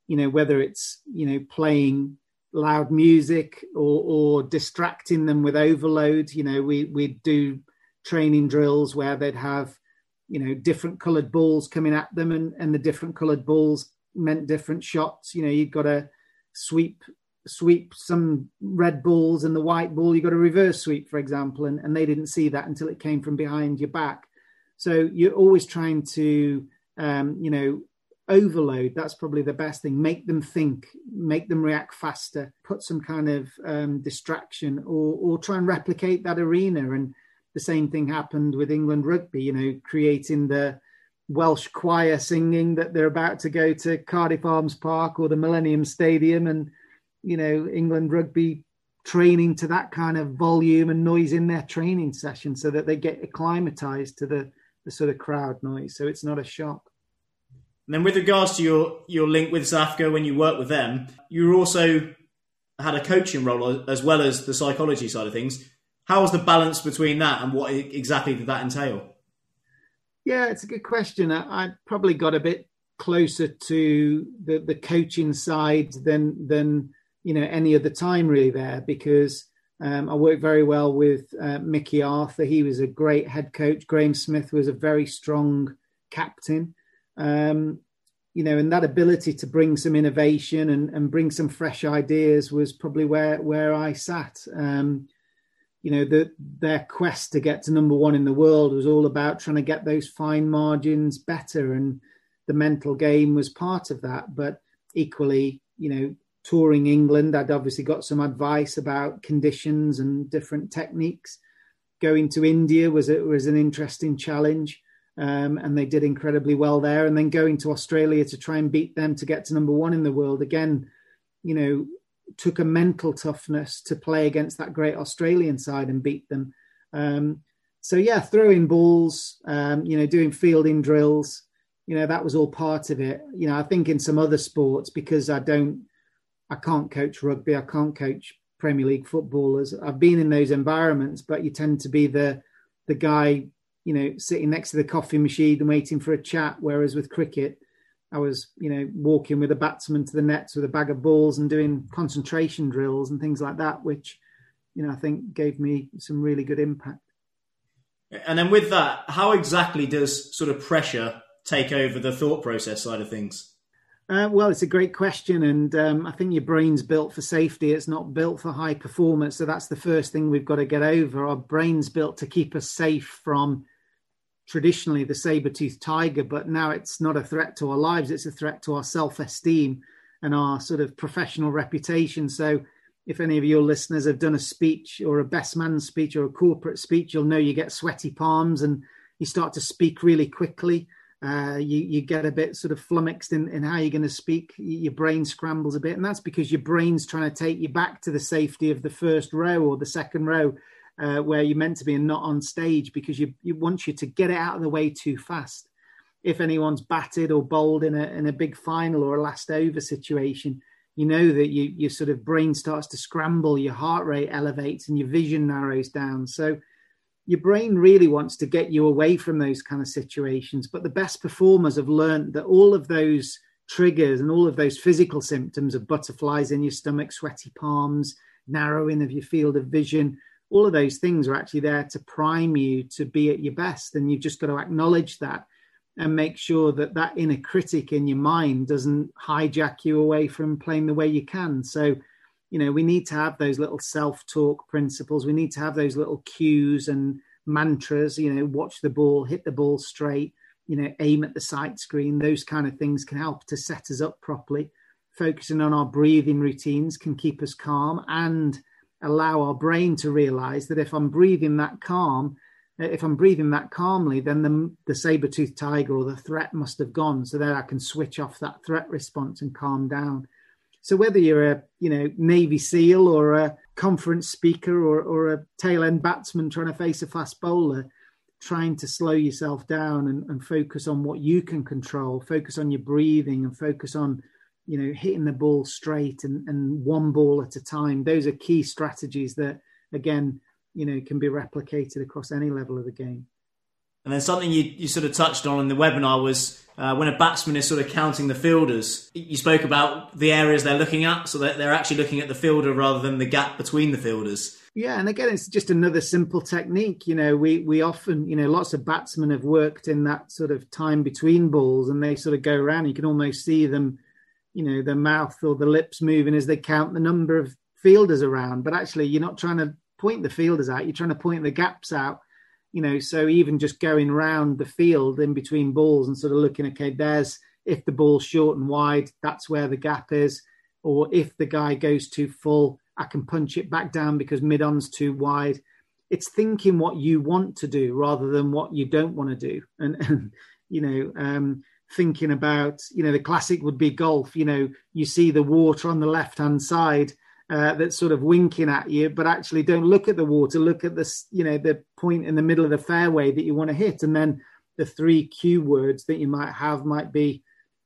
you know, whether it's you know playing loud music or, or distracting them with overload. You know, we we do training drills where they'd have you know different coloured balls coming at them, and and the different coloured balls meant different shots. You know, you've got to sweep sweep some red balls and the white ball. You got to reverse sweep for example and, and they didn't see that until it came from behind your back. So you're always trying to um, you know overload. That's probably the best thing. Make them think make them react faster put some kind of um, distraction or or try and replicate that arena and the same thing happened with england rugby you know creating the welsh choir singing that they're about to go to cardiff arms park or the millennium stadium and you know england rugby training to that kind of volume and noise in their training session so that they get acclimatized to the the sort of crowd noise so it's not a shock and then with regards to your, your link with South Africa when you work with them, you also had a coaching role as well as the psychology side of things. How was the balance between that and what exactly did that entail? Yeah, it's a good question. I, I probably got a bit closer to the, the coaching side than than you know any other time really there because um, I worked very well with uh, Mickey Arthur. He was a great head coach. Graeme Smith was a very strong captain. Um, you know, and that ability to bring some innovation and, and bring some fresh ideas was probably where where I sat. Um, you know, the, their quest to get to number one in the world was all about trying to get those fine margins better. And the mental game was part of that. But equally, you know, touring England, I'd obviously got some advice about conditions and different techniques. Going to India was it was an interesting challenge, um, and they did incredibly well there. And then going to Australia to try and beat them to get to number one in the world again, you know, took a mental toughness to play against that great Australian side and beat them. Um, so yeah, throwing balls, um, you know, doing fielding drills, you know, that was all part of it. You know, I think in some other sports because I don't, I can't coach rugby, I can't coach Premier League footballers. I've been in those environments, but you tend to be the the guy, you know, sitting next to the coffee machine and waiting for a chat. Whereas with cricket, I was, you know, walking with a batsman to the nets with a bag of balls and doing concentration drills and things like that, which, you know, I think gave me some really good impact. And then with that, how exactly does sort of pressure take over the thought process side of things? Uh, well, it's a great question, and um, I think your brain's built for safety. It's not built for high performance, so that's the first thing we've got to get over. Our brain's built to keep us safe from traditionally the saber-toothed tiger, but now it's not a threat to our lives, it's a threat to our self-esteem and our sort of professional reputation. So if any of your listeners have done a speech or a best man speech or a corporate speech, you'll know you get sweaty palms and you start to speak really quickly. Uh, you, you get a bit sort of flummoxed in, in how you're going to speak. Your brain scrambles a bit, and that's because your brain's trying to take you back to the safety of the first row or the second row uh, where you're meant to be and not on stage because you, you want you to get it out of the way too fast. If anyone's batted or bowled in a in a big final or a last over situation, you know that you your sort of brain starts to scramble, your heart rate elevates, and your vision narrows down. So your brain really wants to get you away from those kind of situations. But the best performers have learned that all of those triggers and all of those physical symptoms of butterflies in your stomach, sweaty palms, narrowing of your field of vision, all of those things are actually there to prime you to be at your best and you've just got to acknowledge that and make sure that that inner critic in your mind doesn't hijack you away from playing the way you can. So you know we need to have those little self-talk principles. We need to have those little cues and mantras you know watch the ball hit the ball straight you know aim at the sight screen. Those kind of things can help to set us up properly. Focusing on our breathing routines can keep us calm and allow our brain to realize that if I'm breathing that calm, uh, if I'm breathing that calmly, then the, the saber-toothed tiger or the threat must have gone. So then I can switch off that threat response and calm down. So whether you're a you know Navy SEAL or a conference speaker or, or a tail end batsman trying to face a fast bowler, trying to slow yourself down and, and focus on what you can control, focus on your breathing and focus on you know, hitting the ball straight and, and one ball at a time. Those are key strategies that, again, you know, can be replicated across any level of the game. And then something you, you sort of touched on in the webinar was uh, when a batsman is sort of counting the fielders. You spoke about the areas they're looking at, so that they're actually looking at the fielder rather than the gap between the fielders. Yeah, and again, it's just another simple technique. You know, we we often, you know, lots of batsmen have worked in that sort of time between balls, and they sort of go around. You can almost see them you know the mouth or the lips moving as they count the number of fielders around. But actually you're not trying to point the fielders out you're trying to point the gaps out you know. So even just going round the field in between balls and sort of looking okay there's if the ball's short and wide that's where the gap is. Or if the guy goes too full i can punch it back down because mid on's too wide. It's thinking what you want to do rather than what you don't want to do. And, and you know um, thinking about, you know, the classic would be golf. You know, you see the water on the left hand side uh, that's sort of winking at you, but actually don't look at the water. Look at this, you know, the point in the middle of the fairway that you want to hit, and then the three cue words that you might have might be,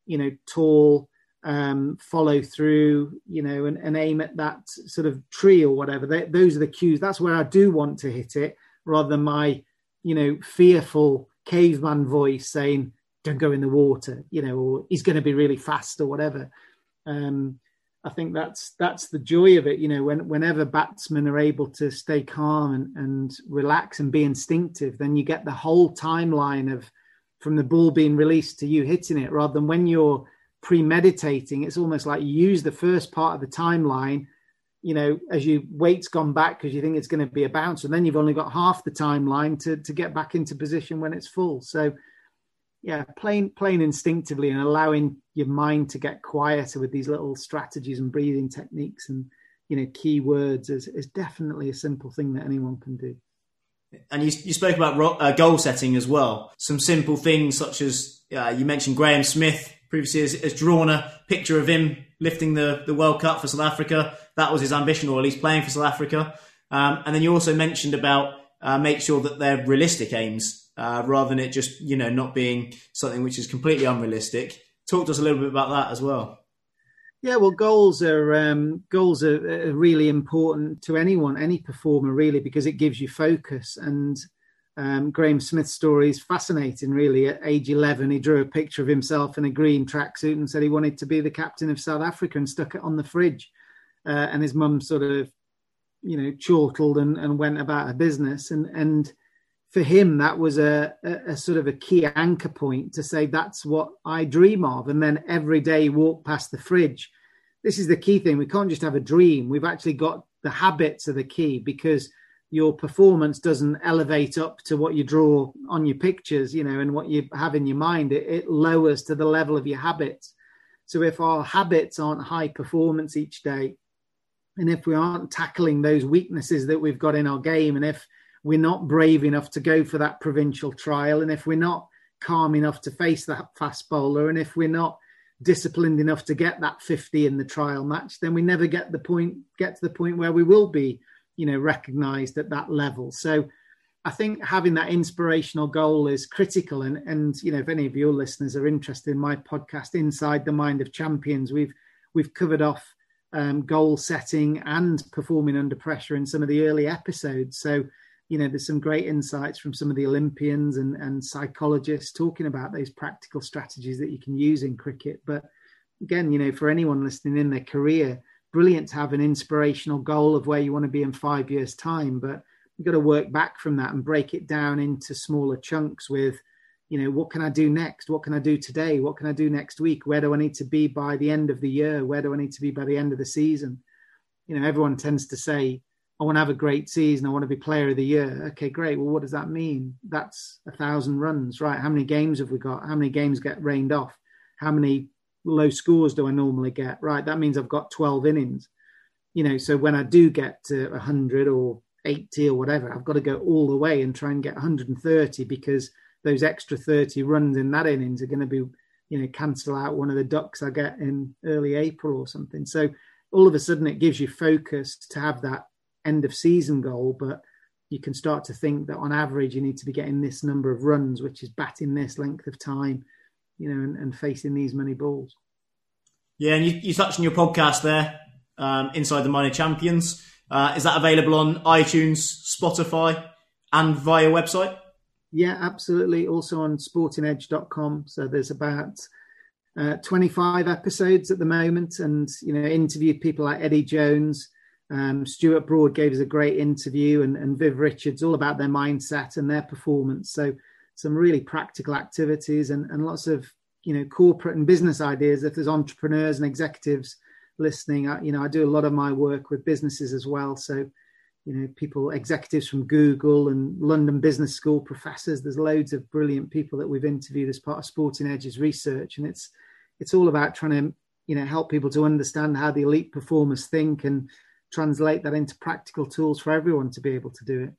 you know, tall, um, follow through, you know, and, and, aim at that sort of tree or whatever. They, those are the cues. That's where I do want to hit it, rather than my, you know, fearful caveman voice saying, don't go in the water, you know, or he's going to be really fast or whatever. Um, I think that's that's the joy of it, you know. When whenever batsmen are able to stay calm and, and relax and be instinctive, then you get the whole timeline of from the ball being released to you hitting it, rather than when you're premeditating. It's almost like you use the first part of the timeline, you know, as your weight's gone back because you think it's going to be a bounce, and then you've only got half the timeline to to get back into position when it's full. So, yeah, playing playing instinctively and allowing your mind to get quieter with these little strategies and breathing techniques and you know key words is, is definitely a simple thing that anyone can do. And you, you spoke about uh, goal setting as well. Some simple things such as uh, you mentioned Graeme Smith previously has, has, drawn a picture of him lifting the, the World Cup for South Africa. That was his ambition, or at least playing for South Africa. Um, and then you also mentioned about uh, make sure that they're realistic aims uh, rather than it just you know not being something which is completely unrealistic. Talk to us a little bit about that as well. Yeah, well, goals are um, goals are, really important to anyone, any performer, really, because it gives you focus. And um, Graeme Smith's story is fascinating, really. At age 11, he drew a picture of himself in a green tracksuit and said he wanted to be the captain of South Africa and stuck it on the fridge. Uh, and his mum sort of, you know, chortled and, and went about her business. And and for him, that was a, a, a, sort of a key anchor point to say that's what I dream of. And then every day walk past the fridge. This is the key thing. We can't just have a dream. We've actually got the habits are the key because your performance doesn't elevate up to what you draw on your pictures, you know, and what you have in your mind. It, it lowers to the level of your habits. So if our habits aren't high performance each day, and if we aren't tackling those weaknesses that we've got in our game, and if we're not brave enough to go for that provincial trial, and if we're not calm enough to face that fast bowler, and if we're not disciplined enough to get that 50 in the trial match, then we never get the point get to the point where we will be, you know, recognized at that level. So I think having that inspirational goal is critical. And and you know, if any of your listeners are interested in my podcast, Inside the Mind of Champions, we've we've covered off um, goal setting and performing under pressure in some of the early episodes. So you know, there's some great insights from some of the Olympians and, and psychologists talking about those practical strategies that you can use in cricket. But again, you know, for anyone listening in their career, brilliant to have an inspirational goal of where you want to be in five years' time. But you've got to work back from that and break it down into smaller chunks with, you know, what can I do next? What can I do today? What can I do next week? Where do I need to be by the end of the year? Where do I need to be by the end of the season? You know, everyone tends to say, I want to have a great season. I want to be player of the year. Okay, great. Well, what does that mean? That's a thousand runs, right? How many games have we got? How many games get rained off? How many low scores do I normally get? Right. That means I've got 12 innings. You know, so when I do get to 100 or 80 or whatever, I've got to go all the way and try and get 130 because those extra 30 runs in that innings are going to be, you know, cancel out one of the ducks I get in early April or something. So all of a sudden it gives you focus to have that end of season goal, but you can start to think that on average you need to be getting this number of runs, which is batting this length of time, you know, and, and facing these many balls. Yeah, and you, you touched on your podcast there, um, Inside the Mind of Champions. Uh, is that available on iTunes, Spotify, and via website? Yeah, absolutely. Also on sportingedge.com. So there's about uh, 25 episodes at the moment, and you know, interviewed people like Eddie Jones, um, Stuart Broad gave us a great interview, and, and Viv Richards, all about their mindset and their performance. So, some really practical activities and, and lots of you know corporate and business ideas. If there's entrepreneurs and executives listening, I, you know I do a lot of my work with businesses as well. So, you know, people, executives from Google and London Business School professors. There's loads of brilliant people that we've interviewed as part of Sporting Edge's research, and it's it's all about trying to you know help people to understand how the elite performers think and translate that into practical tools for everyone to be able to do it.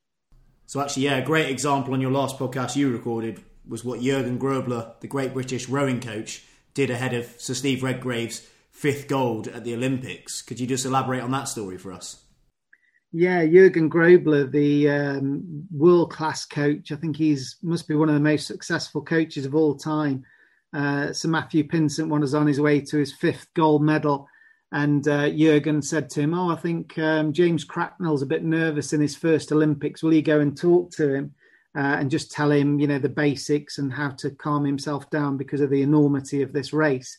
So actually, yeah, a great example on your last podcast you recorded was what Jurgen Grobler, the great British rowing coach, did ahead of Sir Steve Redgrave's fifth gold at the Olympics. Could you just elaborate on that story for us? Yeah, Jurgen Grobler, the um, world class coach. I think he's must be one of the most successful coaches of all time. Uh, Sir Matthew Pinsent was on his way to his fifth gold medal and uh, Jurgen said to him, "Oh, I think um, James Cracknell's a bit nervous in his first Olympics. Will you go and talk to him uh, and just tell him, you know, the basics and how to calm himself down because of the enormity of this race?"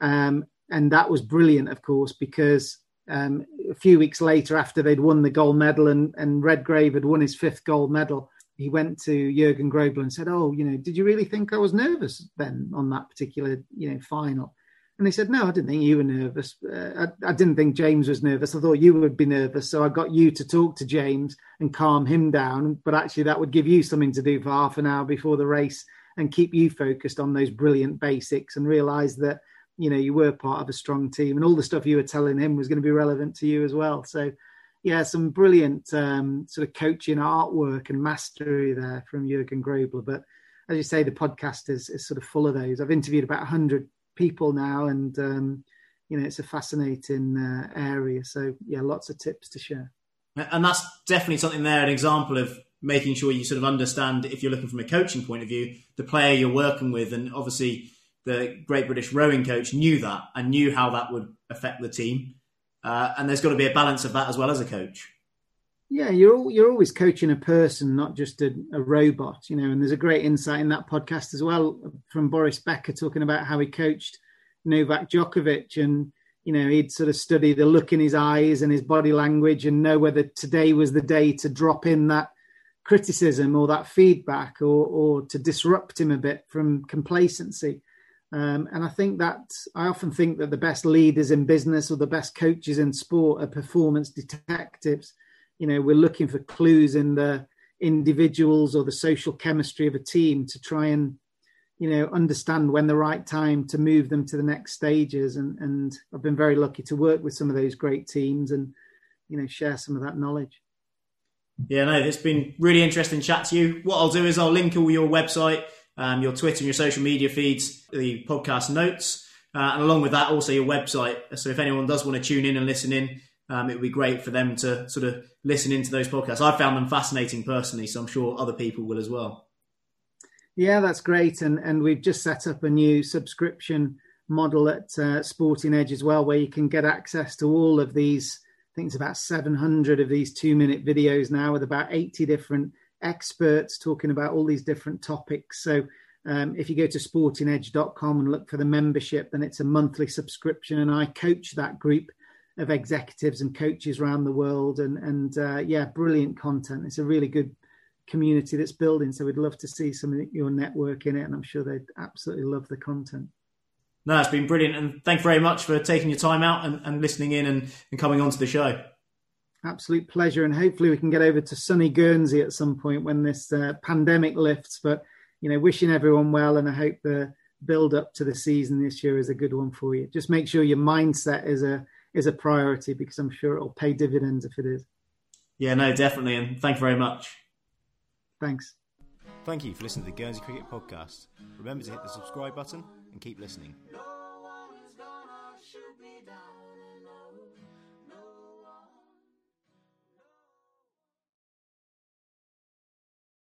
Um, and that was brilliant, of course, because um, a few weeks later, after they'd won the gold medal and, and Redgrave had won his fifth gold medal, he went to Jurgen Grobler and said, "Oh, you know, did you really think I was nervous then on that particular, you know, final?" And he said, No, I didn't think you were nervous. Uh, I, I, didn't think James was nervous. I thought you would be nervous. So I got you to talk to James and calm him down. But actually, that would give you something to do for half an hour before the race and keep you focused on those brilliant basics and realize that, you know, you were part of a strong team and all the stuff you were telling him was going to be relevant to you as well. So, yeah, some brilliant um, sort of coaching artwork and mastery there from Jurgen Grobler. But as you say, the podcast is, is sort of full of those. I've interviewed about 100 people now, and um, you know, it's a fascinating uh, area. So yeah, lots of tips to share. And that's definitely something there, an example of making sure you sort of understand if you're looking from a coaching point of view, the player you're working with, and obviously the Great British Rowing coach knew that and knew how that would affect the team. Uh, and there's got to be a balance of that as well as a coach. Yeah, you're you're always coaching a person, not just a, a, robot, you know. And there's a great insight in that podcast as well from Boris Becker talking about how he coached Novak Djokovic, and you know he'd sort of study the look in his eyes and his body language, and know whether today was the day to drop in that criticism or that feedback, or or to disrupt him a bit from complacency. Um, and I think that I often think that the best leaders in business or the best coaches in sport are performance detectives. You know we're looking for clues in the individuals or the social chemistry of a team to try and you know understand when the right time to move them to the next stages. And and I've been very lucky to work with some of those great teams and you know share some of that knowledge. Yeah no it's been really interesting chat to you. What I'll do is I'll link all your website um, your Twitter and your social media feeds the podcast notes uh, and along with that also your website so if anyone does want to tune in and listen in um, it would be great for them to sort of listen into those podcasts. I found them fascinating personally, so I'm sure other people will as well. Yeah, that's great, and and we've just set up a new subscription model at uh, Sporting Edge as well, where you can get access to all of these. I think it's about 700 of these two-minute videos now, with about 80 different experts talking about all these different topics. So. Um, if you go to sportingedge.com and look for the membership, then it's a monthly subscription, and I coach that group of executives and coaches around the world, and and uh, yeah, brilliant content. It's a really good community that's building. So we'd love to see some of your network in it, and I'm sure they'd absolutely love the content. No, it's been brilliant, and thank you very much for taking your time out and, and listening in and, and coming on to the show. Absolute pleasure, and hopefully we can get over to sunny Guernsey at some point when this uh, pandemic lifts. But you know, wishing everyone well, and I hope the build up to the season this year is a good one for you. Just make sure your mindset is a is a priority because I'm sure it'll pay dividends if it is. Yeah, no, definitely. And thank you very much. Thanks. Thank you for listening to the Guernsey Cricket Podcast. Remember to hit the subscribe button and keep listening.